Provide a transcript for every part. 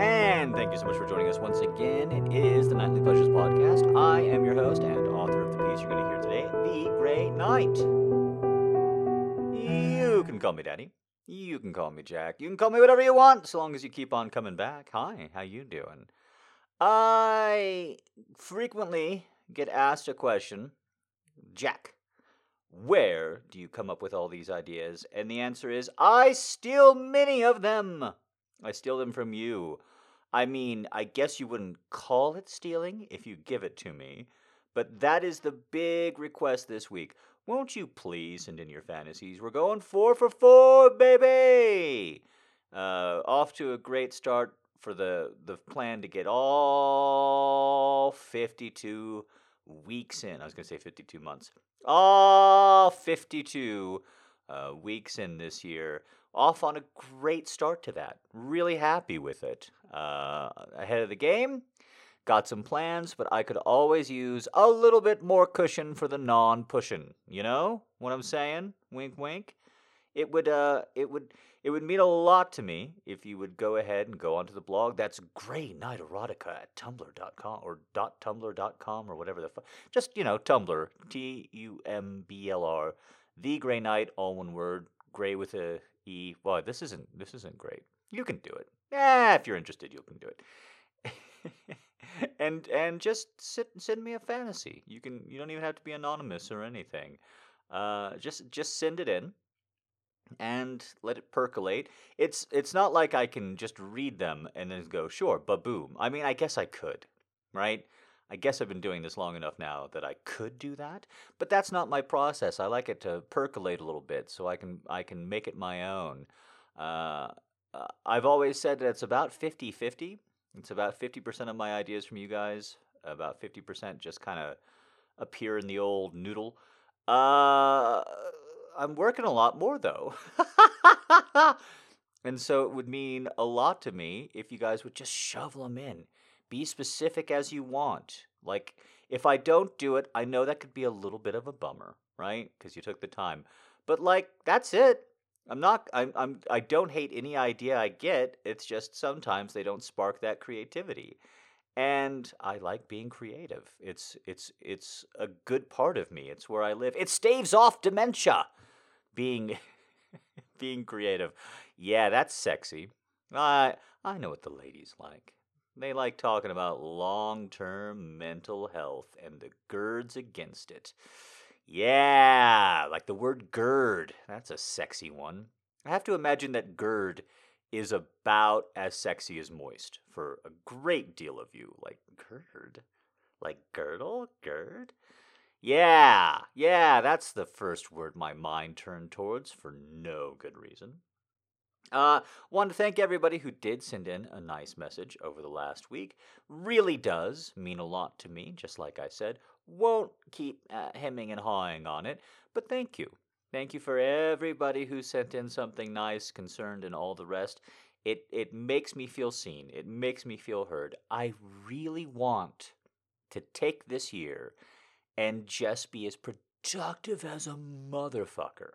And thank you so much for joining us once again. It is the Nightly Pleasures Podcast. I am your host and author of the piece you're going to hear today, The Grey Knight. You can call me Daddy. You can call me Jack. You can call me whatever you want, so long as you keep on coming back. Hi, how you doing? I frequently get asked a question, Jack, where do you come up with all these ideas? And the answer is, I steal many of them. I steal them from you. I mean, I guess you wouldn't call it stealing if you give it to me, but that is the big request this week. Won't you please send in your fantasies? We're going four for four, baby! Uh, off to a great start for the, the plan to get all 52 weeks in. I was going to say 52 months. All 52 uh, weeks in this year off on a great start to that. Really happy with it. Uh, ahead of the game, got some plans, but I could always use a little bit more cushion for the non-pushing. You know what I'm saying? Wink, wink. It would, uh, it would, it would mean a lot to me if you would go ahead and go onto the blog. That's Grey Knight Erotica at tumblr.com or tumblr.com or whatever the fuck. Just you know, Tumblr, T U M B L R, the Grey Knight, all one word. Gray with a E. Well, this isn't this isn't great. You can do it. Yeah, if you're interested, you can do it. and and just sit, send me a fantasy. You can you don't even have to be anonymous or anything. Uh, just just send it in and let it percolate. It's it's not like I can just read them and then go sure, ba boom. I mean, I guess I could, right? I guess I've been doing this long enough now that I could do that, but that's not my process. I like it to percolate a little bit so I can I can make it my own. Uh, uh, I've always said that it's about 50-50. It's about 50% of my ideas from you guys, about 50% just kind of appear in the old noodle. Uh, I'm working a lot more though. and so it would mean a lot to me if you guys would just shovel them in. Be specific as you want. Like, if I don't do it, I know that could be a little bit of a bummer, right? Because you took the time. But like, that's it. I'm not. I'm. I'm. I don't hate any idea I get. It's just sometimes they don't spark that creativity, and I like being creative. It's. It's. It's a good part of me. It's where I live. It staves off dementia. Being. being creative. Yeah, that's sexy. I. I know what the ladies like. They like talking about long term mental health and the GERDs against it. Yeah, like the word GERD. That's a sexy one. I have to imagine that GERD is about as sexy as moist for a great deal of you. Like GERD? Like girdle? GERD? Yeah, yeah, that's the first word my mind turned towards for no good reason. Uh, want to thank everybody who did send in a nice message over the last week. Really does mean a lot to me, just like I said. Won't keep uh, hemming and hawing on it, but thank you. Thank you for everybody who sent in something nice, concerned, and all the rest. It it makes me feel seen. It makes me feel heard. I really want to take this year and just be as productive as a motherfucker.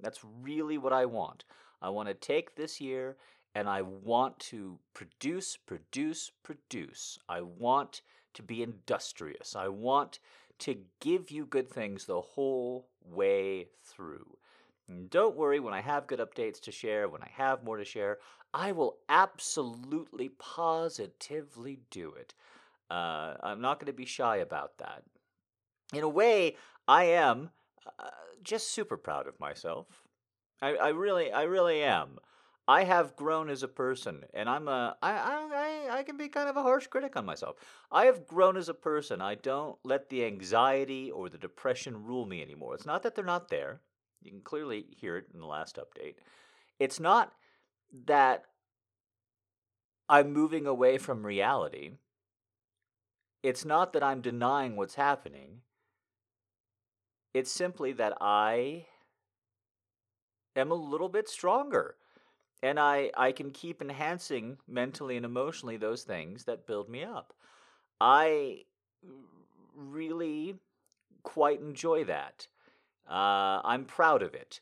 That's really what I want. I want to take this year and I want to produce, produce, produce. I want to be industrious. I want to give you good things the whole way through. And don't worry, when I have good updates to share, when I have more to share, I will absolutely, positively do it. Uh, I'm not going to be shy about that. In a way, I am uh, just super proud of myself. I, I really, I really am. I have grown as a person, and I'm a, I, I, I can be kind of a harsh critic on myself. I have grown as a person. I don't let the anxiety or the depression rule me anymore. It's not that they're not there. You can clearly hear it in the last update. It's not that I'm moving away from reality. It's not that I'm denying what's happening. It's simply that I am a little bit stronger. And I, I can keep enhancing mentally and emotionally those things that build me up. I really quite enjoy that. Uh, I'm proud of it.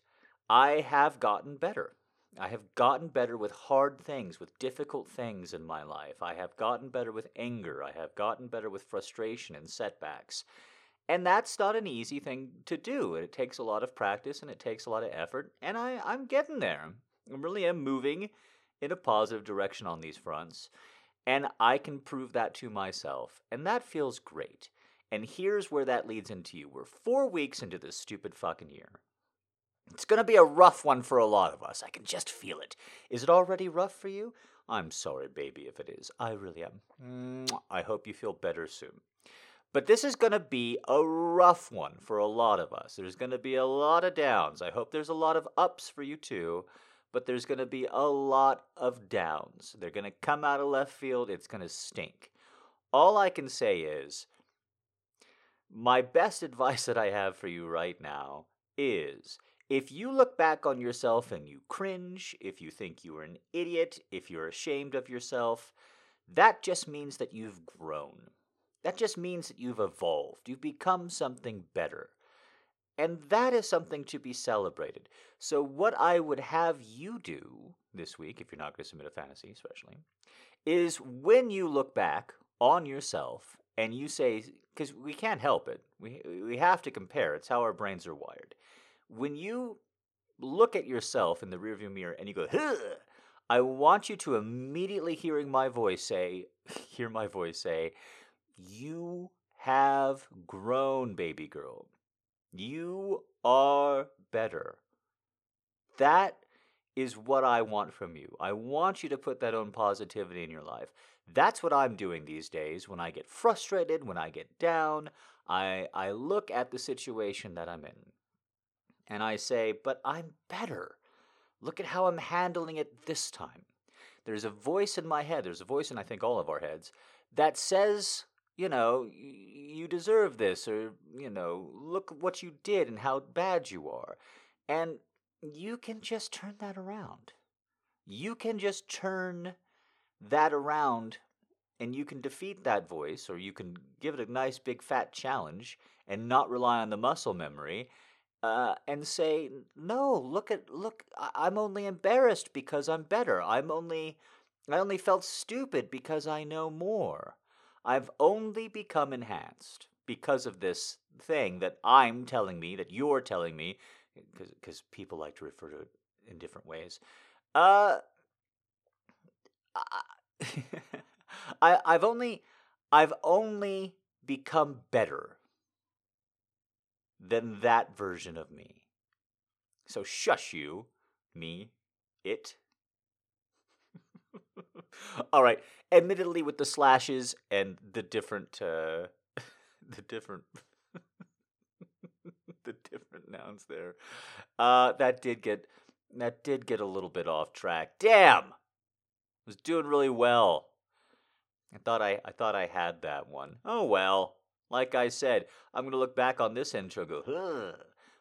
I have gotten better. I have gotten better with hard things, with difficult things in my life. I have gotten better with anger. I have gotten better with frustration and setbacks. And that's not an easy thing to do. It takes a lot of practice and it takes a lot of effort. And I, I'm getting there. I really am moving in a positive direction on these fronts. And I can prove that to myself. And that feels great. And here's where that leads into you. We're four weeks into this stupid fucking year. It's going to be a rough one for a lot of us. I can just feel it. Is it already rough for you? I'm sorry, baby, if it is. I really am. I hope you feel better soon. But this is going to be a rough one for a lot of us. There's going to be a lot of downs. I hope there's a lot of ups for you too, but there's going to be a lot of downs. They're going to come out of left field. It's going to stink. All I can say is my best advice that I have for you right now is if you look back on yourself and you cringe, if you think you are an idiot, if you're ashamed of yourself, that just means that you've grown. That just means that you've evolved. You've become something better. And that is something to be celebrated. So, what I would have you do this week, if you're not going to submit a fantasy, especially, is when you look back on yourself and you say, because we can't help it, we, we have to compare, it's how our brains are wired when you look at yourself in the rearview mirror and you go, Huh! I want you to immediately hearing my voice say, hear my voice say, you have grown, baby girl. You are better. That is what I want from you. I want you to put that own positivity in your life. That's what I'm doing these days when I get frustrated, when I get down. I, I look at the situation that I'm in and I say, But I'm better. Look at how I'm handling it this time. There's a voice in my head, there's a voice in I think all of our heads, that says, you know, you deserve this, or, you know, look what you did and how bad you are. And you can just turn that around. You can just turn that around and you can defeat that voice, or you can give it a nice big fat challenge and not rely on the muscle memory uh, and say, "No, look at look. I- am only embarrassed because I'm better. I'm only, I only felt stupid because I know more. I've only become enhanced because of this thing that I'm telling me, that you're telling me, because people like to refer to it in different ways. Uh, I, I've only, I've only become better than that version of me. So shush you, me, it. All right. Admittedly, with the slashes and the different, uh, the different, the different nouns there, uh, that did get, that did get a little bit off track. Damn, was doing really well. I thought I, I thought I had that one. Oh well. Like I said, I'm to look back on this intro go,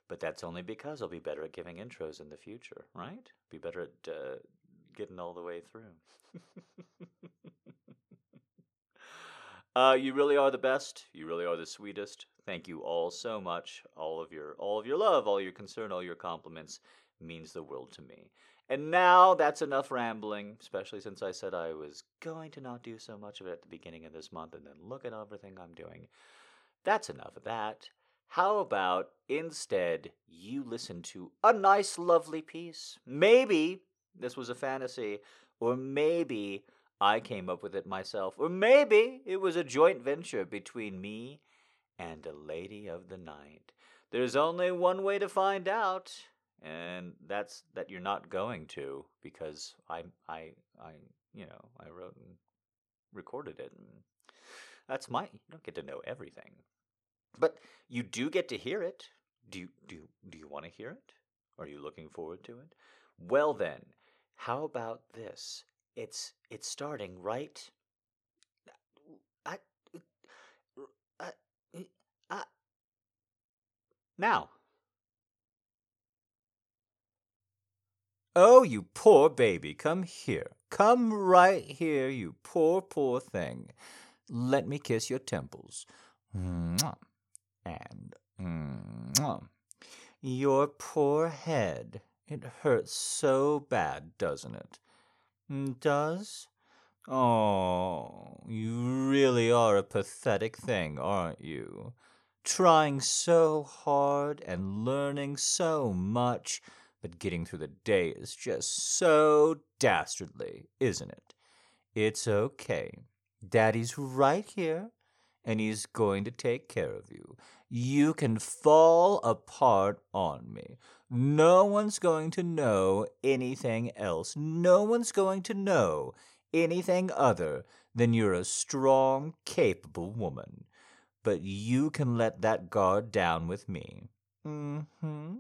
but that's only because I'll be better at giving intros in the future, right? Be better at uh, getting all the way through. uh, you really are the best. You really are the sweetest. Thank you all so much. All of your, all of your love, all your concern, all your compliments means the world to me. And now that's enough rambling, especially since I said I was going to not do so much of it at the beginning of this month, and then look at everything I'm doing. That's enough of that. How about instead you listen to a nice, lovely piece? Maybe this was a fantasy, or maybe I came up with it myself, or maybe it was a joint venture between me and a lady of the night. There's only one way to find out and that's that you're not going to because I I I you know I wrote and recorded it and that's my you don't get to know everything. But you do get to hear it. Do you do you, do you want to hear it? Are you looking forward to it? Well then how about this it's it's starting right I, I, I, now Oh, you poor baby, come here. Come right here, you poor, poor thing. Let me kiss your temples. And your poor head. It hurts so bad, doesn't it? Mm, does? Oh, you really are a pathetic thing, aren't you? Trying so hard and learning so much, but getting through the day is just so dastardly, isn't it? It's okay. Daddy's right here, and he's going to take care of you. You can fall apart on me. No one's going to know anything else. No one's going to know anything other than you're a strong, capable woman. But you can let that guard down with me. Mm-hmm.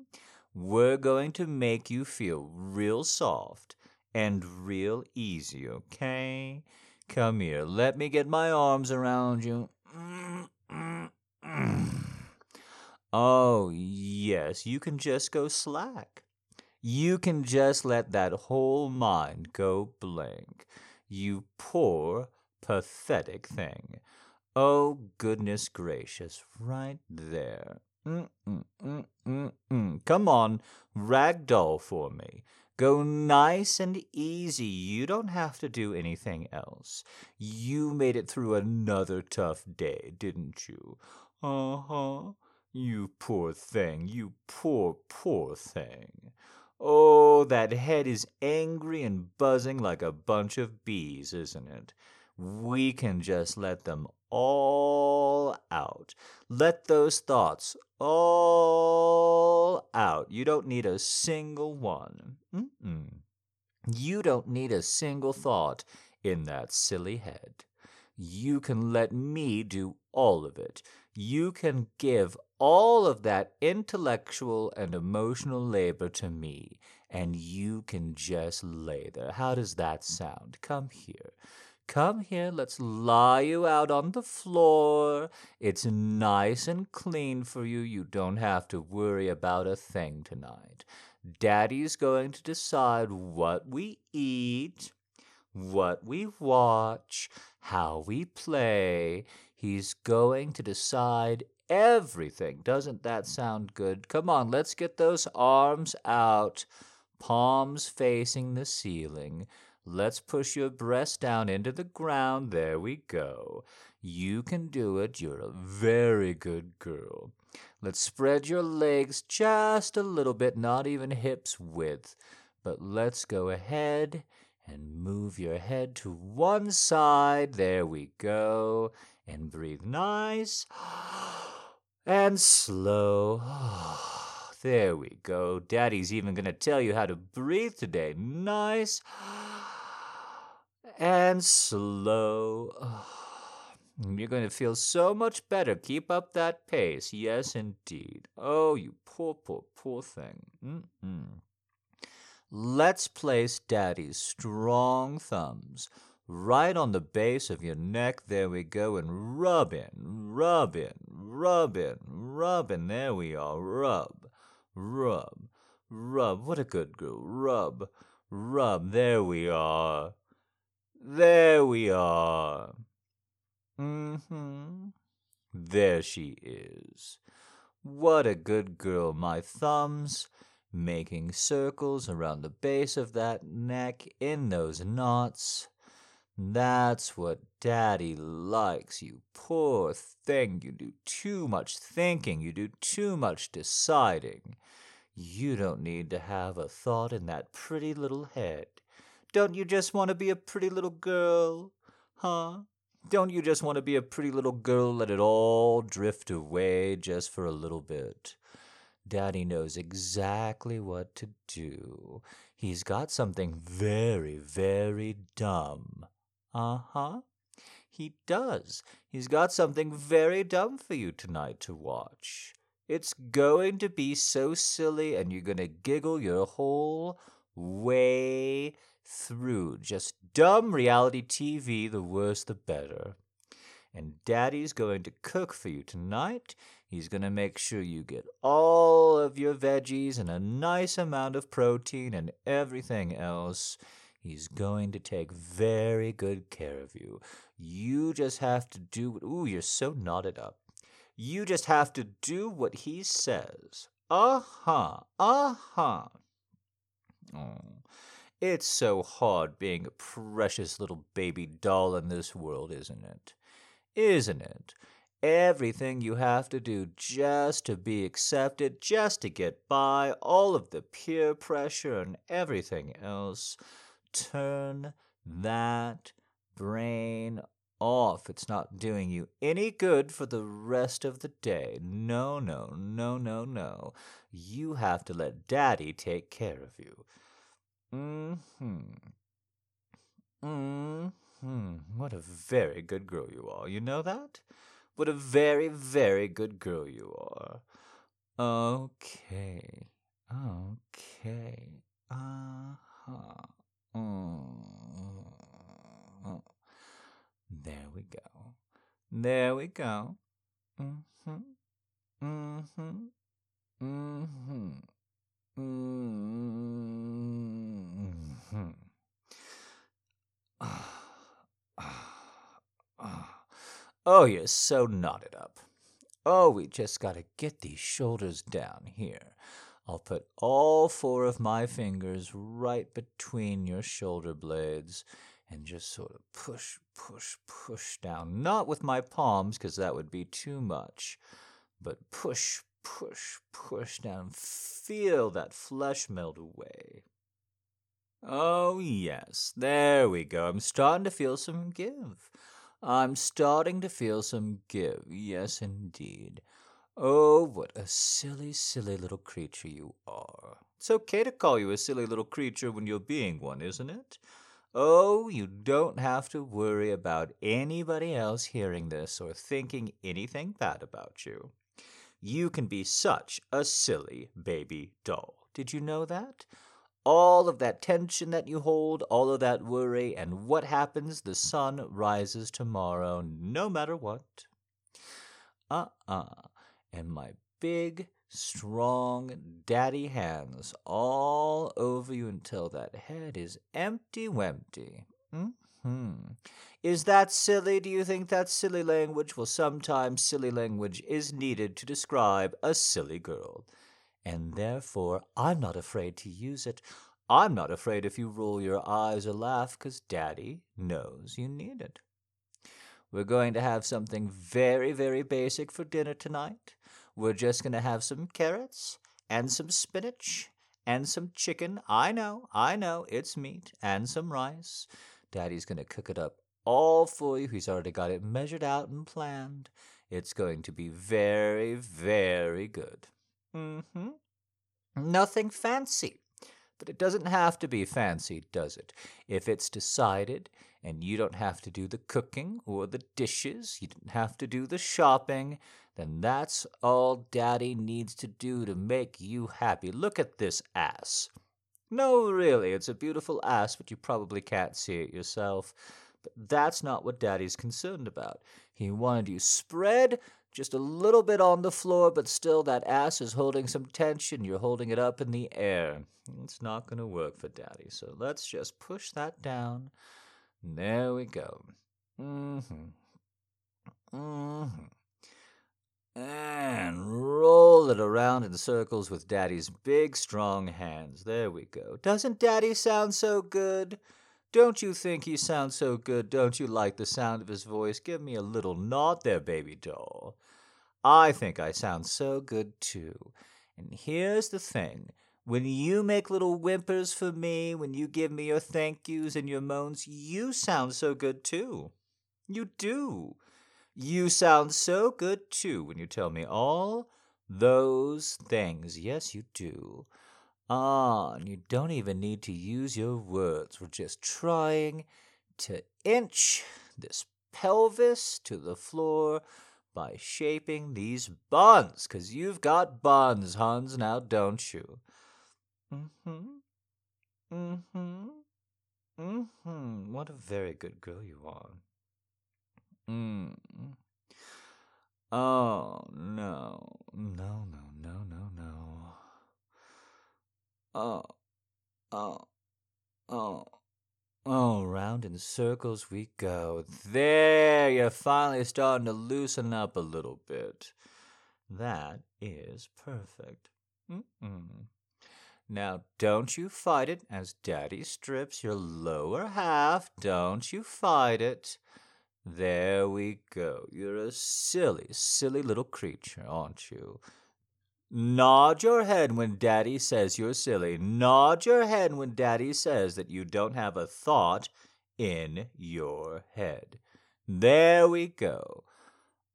We're going to make you feel real soft and real easy, okay? Come here, let me get my arms around you. Oh, yes, you can just go slack. You can just let that whole mind go blank. You poor, pathetic thing. Oh, goodness gracious, right there. Mm-mm-mm-mm-mm. Come on, ragdoll for me. Go nice and easy. You don't have to do anything else. You made it through another tough day, didn't you? Uh-huh. You poor thing. You poor, poor thing. Oh, that head is angry and buzzing like a bunch of bees, isn't it? We can just let them all out. Let those thoughts all out. You don't need a single one. Mm-mm. You don't need a single thought in that silly head. You can let me do all of it. You can give all of that intellectual and emotional labor to me, and you can just lay there. How does that sound? Come here. Come here, let's lie you out on the floor. It's nice and clean for you. You don't have to worry about a thing tonight. Daddy's going to decide what we eat, what we watch, how we play. He's going to decide everything. Doesn't that sound good? Come on, let's get those arms out, palms facing the ceiling. Let's push your breast down into the ground. There we go. You can do it. You're a very good girl. Let's spread your legs just a little bit, not even hips width. But let's go ahead and move your head to one side. There we go. And breathe nice and slow. There we go. Daddy's even going to tell you how to breathe today. Nice and slow. You're going to feel so much better. Keep up that pace. Yes, indeed. Oh, you poor, poor, poor thing. Mm-mm. Let's place Daddy's strong thumbs right on the base of your neck. There we go. And rub in, rub in, rub in, rub in. There we are. Rub, rub, rub. What a good girl. Rub, rub. There we are. There we are. Mm-hmm. There she is. What a good girl, my thumbs, making circles around the base of that neck in those knots. That's what Daddy likes, you poor thing. You do too much thinking, you do too much deciding. You don't need to have a thought in that pretty little head. Don't you just want to be a pretty little girl? Huh? Don't you just want to be a pretty little girl? Let it all drift away just for a little bit. Daddy knows exactly what to do. He's got something very, very dumb. Uh huh. He does. He's got something very dumb for you tonight to watch. It's going to be so silly, and you're going to giggle your whole way through just dumb reality TV, the worse the better. And Daddy's going to cook for you tonight. He's going to make sure you get all of your veggies and a nice amount of protein and everything else. He's going to take very good care of you. You just have to do. Ooh, you're so knotted up. You just have to do what he says. Uh huh. Uh huh. Oh, it's so hard being a precious little baby doll in this world, isn't it? Isn't it? Everything you have to do just to be accepted, just to get by, all of the peer pressure and everything else. Turn that brain off. It's not doing you any good for the rest of the day. No, no, no, no, no. You have to let Daddy take care of you. Mm-hmm. Mm-hmm. What a very good girl you are. You know that? What a very, very good girl you are. Okay. Okay. Uh-huh. Mm. There we go. There we go. Mm-hmm. Mm-hmm. Mm-hmm. Mm-hmm. Oh, you're so knotted up. Oh, we just gotta get these shoulders down here. I'll put all four of my fingers right between your shoulder blades and just sort of push, push, push down. Not with my palms, because that would be too much, but push, push, push down. Feel that flesh melt away. Oh, yes, there we go. I'm starting to feel some give. I'm starting to feel some give. Yes, indeed. Oh, what a silly, silly little creature you are. It's okay to call you a silly little creature when you're being one, isn't it? Oh, you don't have to worry about anybody else hearing this or thinking anything bad about you. You can be such a silly baby doll. Did you know that? All of that tension that you hold, all of that worry, and what happens? The sun rises tomorrow, no matter what. Uh uh. And my big, strong daddy hands all over you until that head is empty wempty. Hmm Is that silly? Do you think that's silly language? Well, sometimes silly language is needed to describe a silly girl. And therefore, I'm not afraid to use it. I'm not afraid if you roll your eyes or laugh, 'cause Daddy knows you need it. We're going to have something very, very basic for dinner tonight. We're just going to have some carrots and some spinach and some chicken. I know, I know, it's meat and some rice. Daddy's going to cook it up all for you. He's already got it measured out and planned. It's going to be very, very good. Mm-hmm. Nothing fancy. But it doesn't have to be fancy, does it? If it's decided and you don't have to do the cooking or the dishes, you don't have to do the shopping, then that's all Daddy needs to do to make you happy. Look at this ass. No, really, it's a beautiful ass, but you probably can't see it yourself. But that's not what Daddy's concerned about. He wanted you spread just a little bit on the floor, but still that ass is holding some tension. You're holding it up in the air. It's not going to work for Daddy, so let's just push that down. There we go. Mm-hmm. Mm-hmm and roll it around in circles with Daddy's big, strong hands. There we go. Doesn't Daddy sound so good? Don't you think he sounds so good? Don't you like the sound of his voice? Give me a little nod there, baby doll. I think I sound so good too. And here's the thing. When you make little whimpers for me, when you give me your thank yous and your moans, you sound so good too. You do. You sound so good too when you tell me all those things. Yes, you do. Ah, and you don't even need to use your words. We're just trying to inch this pelvis to the floor by shaping these buns. Cause you've got buns, Hans, now don't you? Mm-hmm. Mm-hmm. Mm-hmm. What a very good girl you are. Mm. Oh, no. No, no, no, no, no. Oh, oh, oh. Oh, round in circles we go. There, you're finally starting to loosen up a little bit. That is perfect. Mm-mm. Now, don't you fight it as Daddy strips your lower half. Don't you fight it. There we go. You're a silly, silly little creature, aren't you? Nod your head when Daddy says you're silly. Nod your head when Daddy says that you don't have a thought in your head. There we go.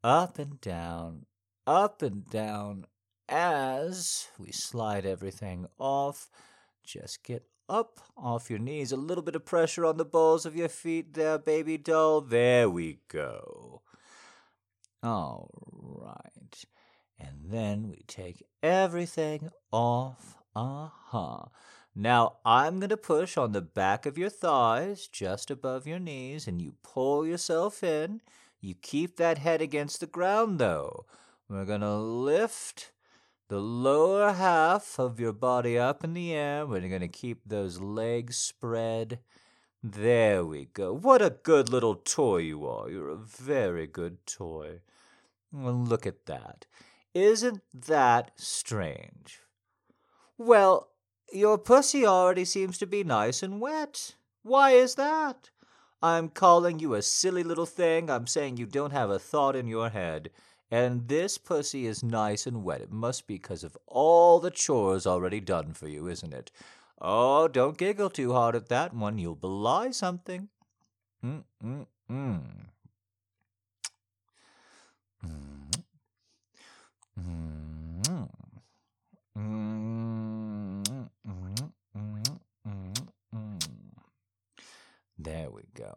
Up and down, up and down as we slide everything off. Just get up off your knees. A little bit of pressure on the balls of your feet there, baby doll. There we go. All right. And then we take everything off. Uh huh. Now I'm going to push on the back of your thighs, just above your knees, and you pull yourself in. You keep that head against the ground, though. We're going to lift the lower half of your body up in the air. We're going to keep those legs spread. There we go. What a good little toy you are. You're a very good toy. Well, look at that. Isn't that strange? Well, your pussy already seems to be nice and wet. Why is that? I'm calling you a silly little thing. I'm saying you don't have a thought in your head. And this pussy is nice and wet. It must be because of all the chores already done for you, isn't it? Oh, don't giggle too hard at that one. You'll belie something. Mm-mm-mm. There we go.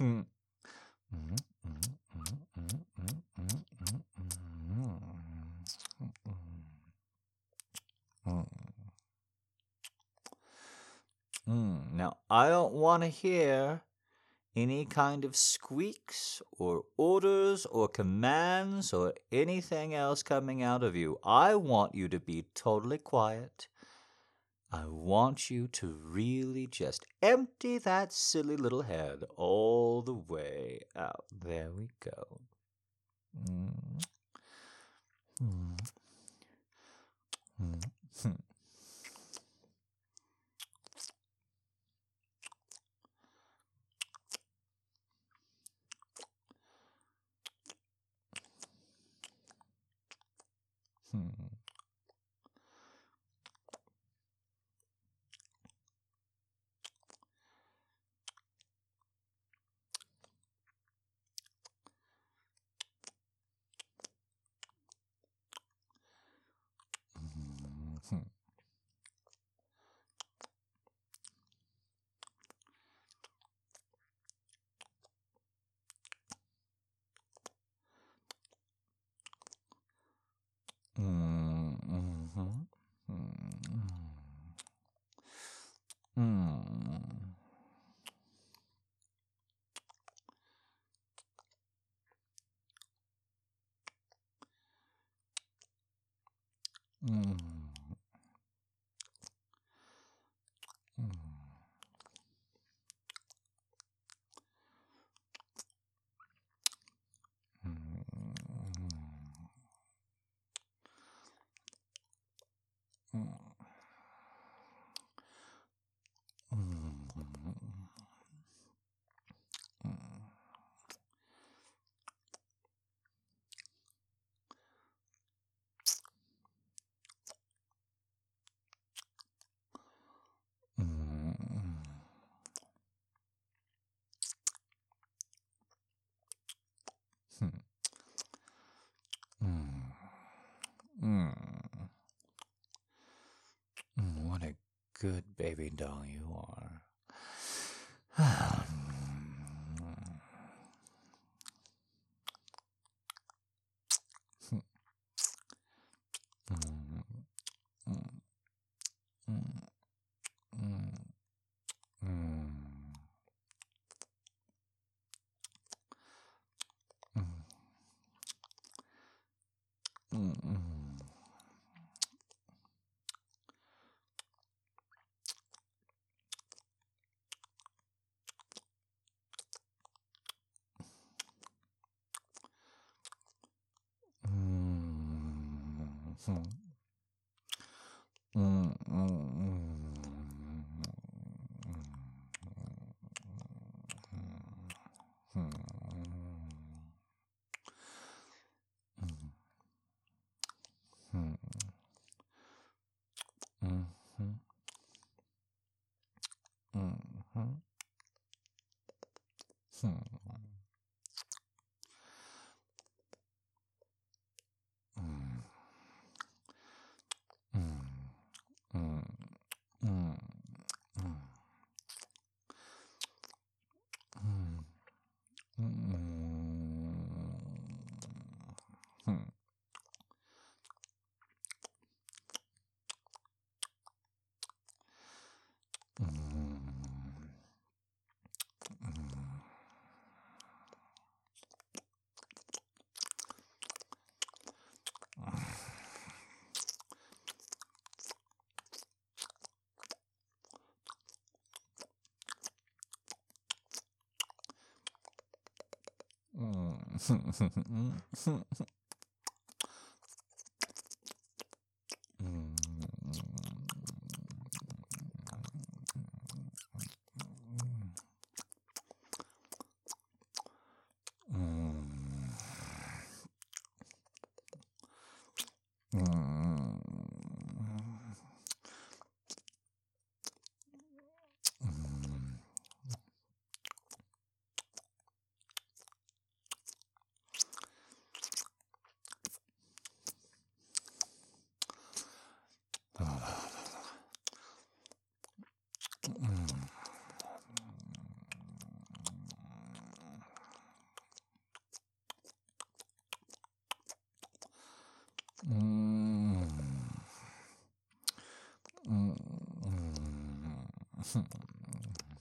Mm. Mm. Now, I don't want to hear any kind of squeaks or orders or commands or anything else coming out of you. I want you to be totally quiet. I want you to really just empty that silly little head all the way out. There we go. Mm. Mm. Mm. 嗯嗯嗯嗯嗯嗯嗯。Hmm. Hmm, good baby doll you Come for フフフ。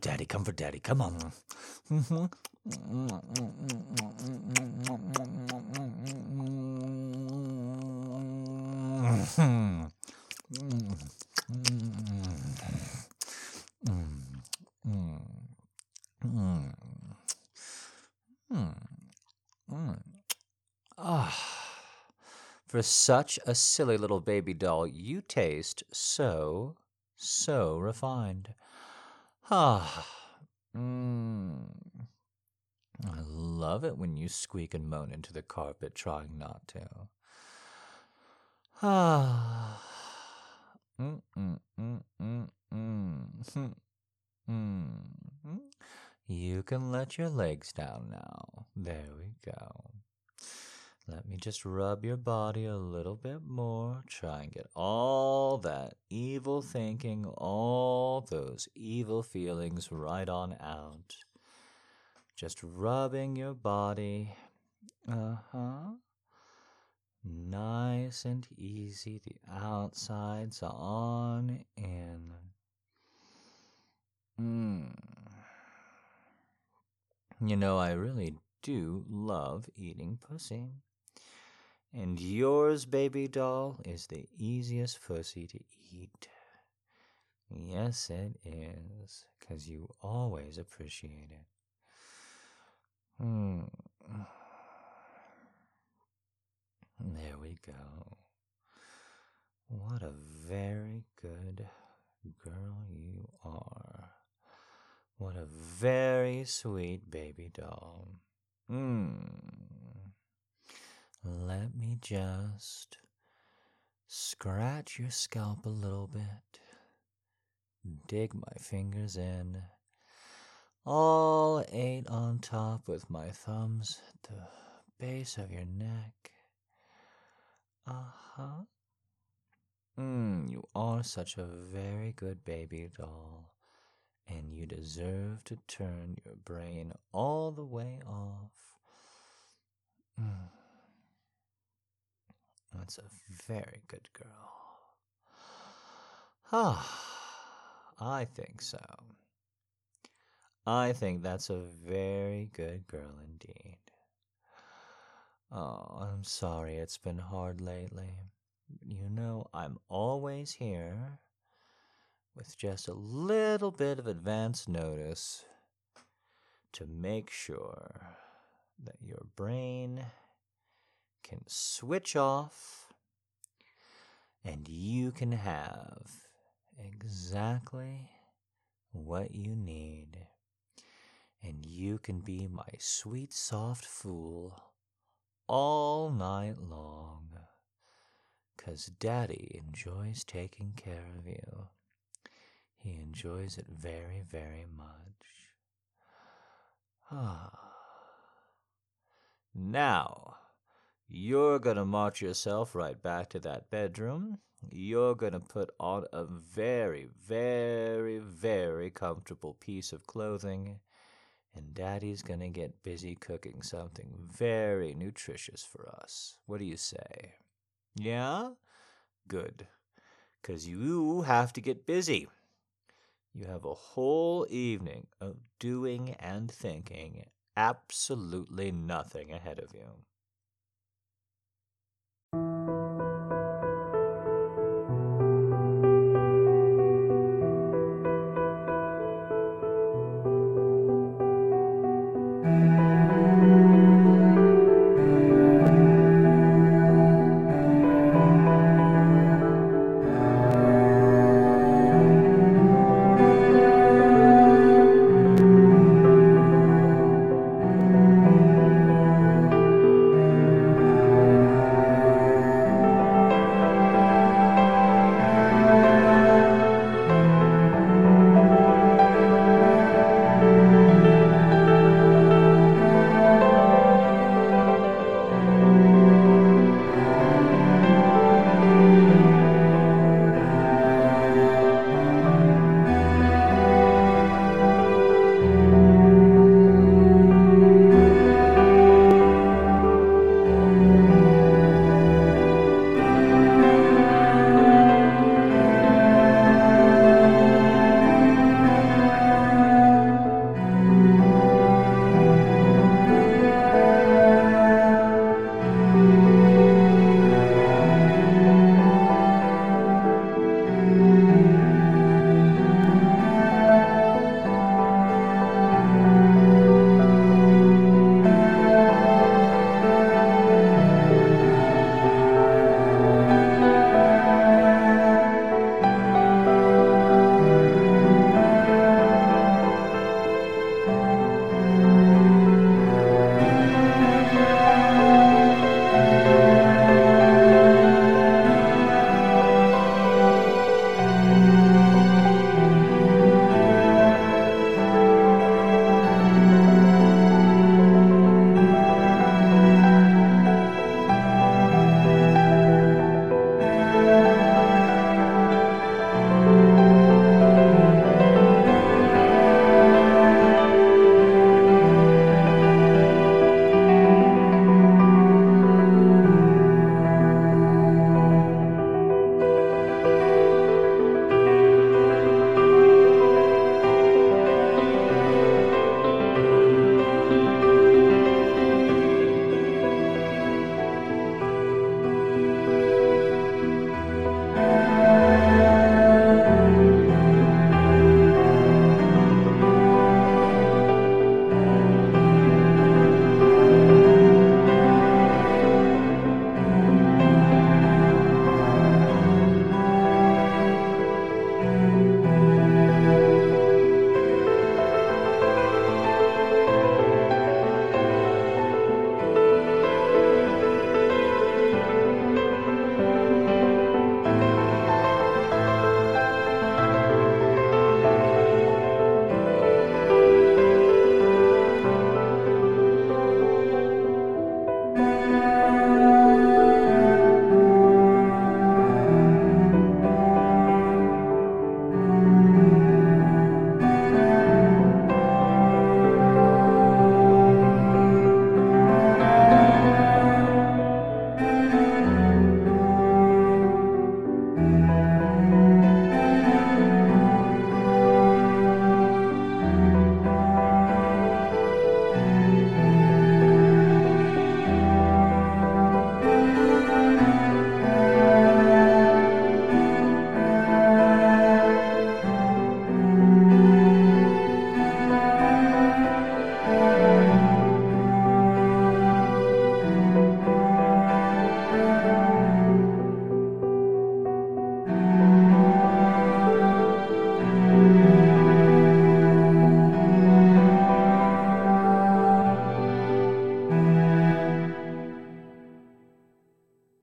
daddy, come for daddy, come on. Ah, for such a silly little baby doll, you taste so, so refined. Ah, mm. I love it when you squeak and moan into the carpet trying not to. Ah. Mm, mm, mm, mm, mm. Mm. You can let your legs down now. There we go. Let me just rub your body a little bit more. Try and get all that evil thinking, all those evil feelings right on out. Just rubbing your body. Uh huh. Nice and easy. The outside's on in. Mm. You know, I really do love eating pussy. And yours, baby doll, is the easiest pussy to eat. Yes, it is, 'cause you always appreciate it. Hmm. There we go. What a very good girl you are. What a very sweet baby doll. Hmm. Let me just scratch your scalp a little bit. Dig my fingers in. all eight on top with my thumbs at the base of your neck. Uh huh. Mm, you are such a very good baby doll, and you deserve to turn your brain all the way off. Mm. That's a very good girl. Ah, I think so. I think that's a very good girl indeed. Oh, I'm sorry it's been hard lately. You know, I'm always here with just a little bit of advance notice to make sure that your brain can switch off and you can have exactly what you need. And you can be my sweet, soft fool all night long. Cause Daddy enjoys taking care of you. He enjoys it very, very much. Ah. Now, you're gonna march yourself right back to that bedroom. You're gonna put on a very, very, very comfortable piece of clothing. And Daddy's gonna get busy cooking something very nutritious for us. What do you say? Yeah? Good. Because you have to get busy. You have a whole evening of doing and thinking absolutely nothing ahead of you.